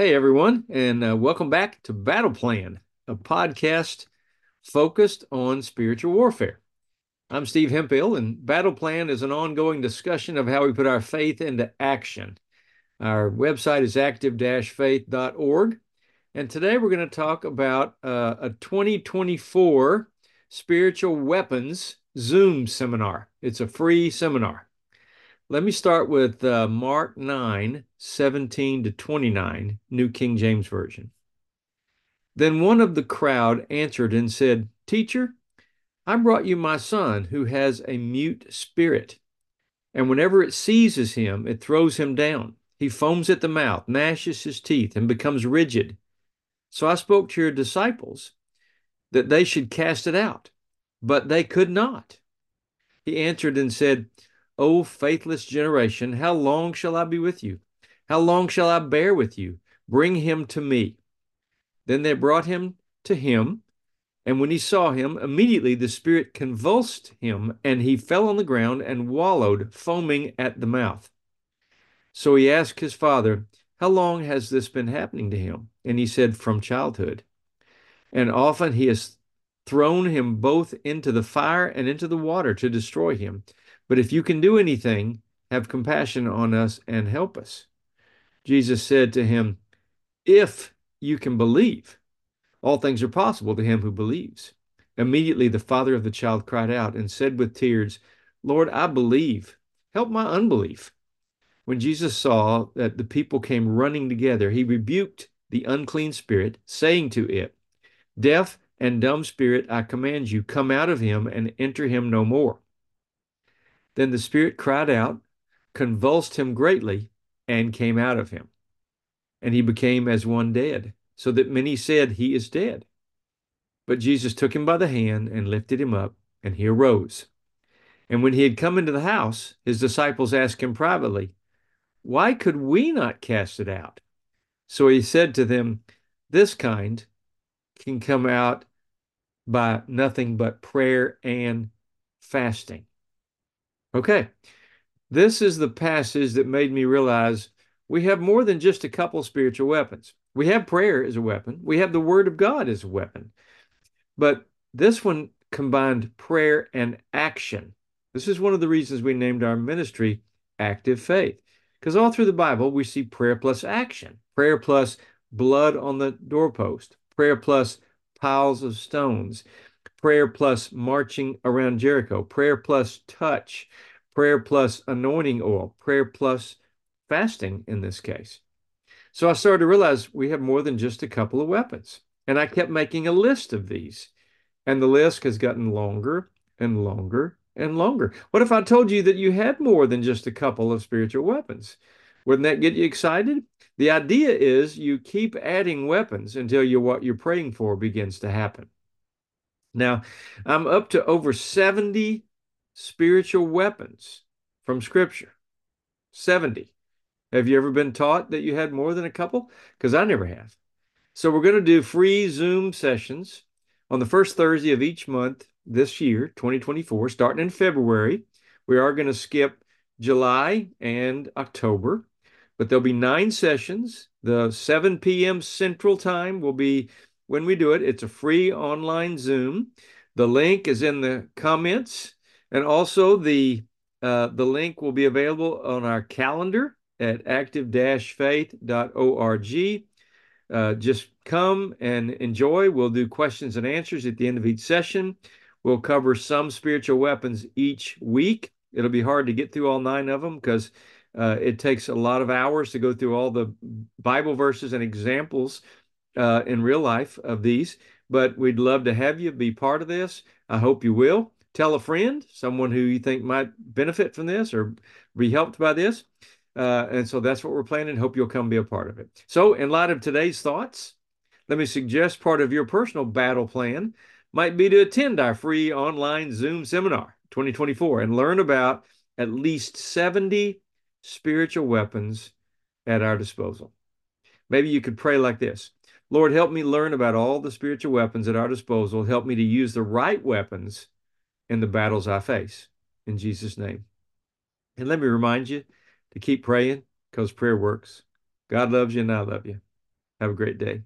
Hey, everyone, and uh, welcome back to Battle Plan, a podcast focused on spiritual warfare. I'm Steve Hemphill, and Battle Plan is an ongoing discussion of how we put our faith into action. Our website is active-faith.org, and today we're going to talk about uh, a 2024 Spiritual Weapons Zoom seminar. It's a free seminar. Let me start with uh, Mark 9, 17 to 29, New King James Version. Then one of the crowd answered and said, Teacher, I brought you my son who has a mute spirit. And whenever it seizes him, it throws him down. He foams at the mouth, gnashes his teeth, and becomes rigid. So I spoke to your disciples that they should cast it out, but they could not. He answered and said, O faithless generation, how long shall I be with you? How long shall I bear with you? Bring him to me. Then they brought him to him, and when he saw him, immediately the Spirit convulsed him, and he fell on the ground and wallowed, foaming at the mouth. So he asked his father, How long has this been happening to him? And he said, From childhood. And often he has thrown him both into the fire and into the water to destroy him. But if you can do anything, have compassion on us and help us. Jesus said to him, If you can believe, all things are possible to him who believes. Immediately the father of the child cried out and said with tears, Lord, I believe. Help my unbelief. When Jesus saw that the people came running together, he rebuked the unclean spirit, saying to it, Deaf and dumb spirit, I command you, come out of him and enter him no more. Then the spirit cried out, convulsed him greatly, and came out of him. And he became as one dead, so that many said, He is dead. But Jesus took him by the hand and lifted him up, and he arose. And when he had come into the house, his disciples asked him privately, Why could we not cast it out? So he said to them, This kind can come out by nothing but prayer and fasting. Okay, this is the passage that made me realize we have more than just a couple spiritual weapons. We have prayer as a weapon, we have the Word of God as a weapon. But this one combined prayer and action. This is one of the reasons we named our ministry Active Faith. Because all through the Bible, we see prayer plus action, prayer plus blood on the doorpost, prayer plus piles of stones, prayer plus marching around Jericho, prayer plus touch, prayer plus anointing oil, prayer plus fasting in this case. So I started to realize we have more than just a couple of weapons. And I kept making a list of these. And the list has gotten longer and longer and longer. What if I told you that you had more than just a couple of spiritual weapons? Wouldn't that get you excited? The idea is you keep adding weapons until you, what you're praying for begins to happen. Now, I'm up to over 70 spiritual weapons from Scripture. 70. Have you ever been taught that you had more than a couple? Because I never have. So we're going to do free Zoom sessions on the first Thursday of each month this year, 2024, starting in February. We are going to skip July and October, but there'll be nine sessions. The 7 p.m. Central Time will be when we do it. It's a free online Zoom. The link is in the comments, and also the uh, the link will be available on our calendar at active-faith.org. Uh, just come and enjoy. We'll do questions and answers at the end of each session. We'll cover some spiritual weapons each week. It'll be hard to get through all nine of them because uh, it takes a lot of hours to go through all the Bible verses and examples uh, in real life of these, but we'd love to have you be part of this. I hope you will. Tell a friend, someone who you think might benefit from this or be helped by this. Uh, and so that's what we're planning. Hope you'll come be a part of it. So, in light of today's thoughts, let me suggest part of your personal battle plan might be to attend our free online Zoom seminar 2024 and learn about at least 70 spiritual weapons at our disposal. Maybe you could pray like this Lord, help me learn about all the spiritual weapons at our disposal. Help me to use the right weapons in the battles I face. In Jesus' name. And let me remind you to keep praying because prayer works. God loves you and I love you. Have a great day.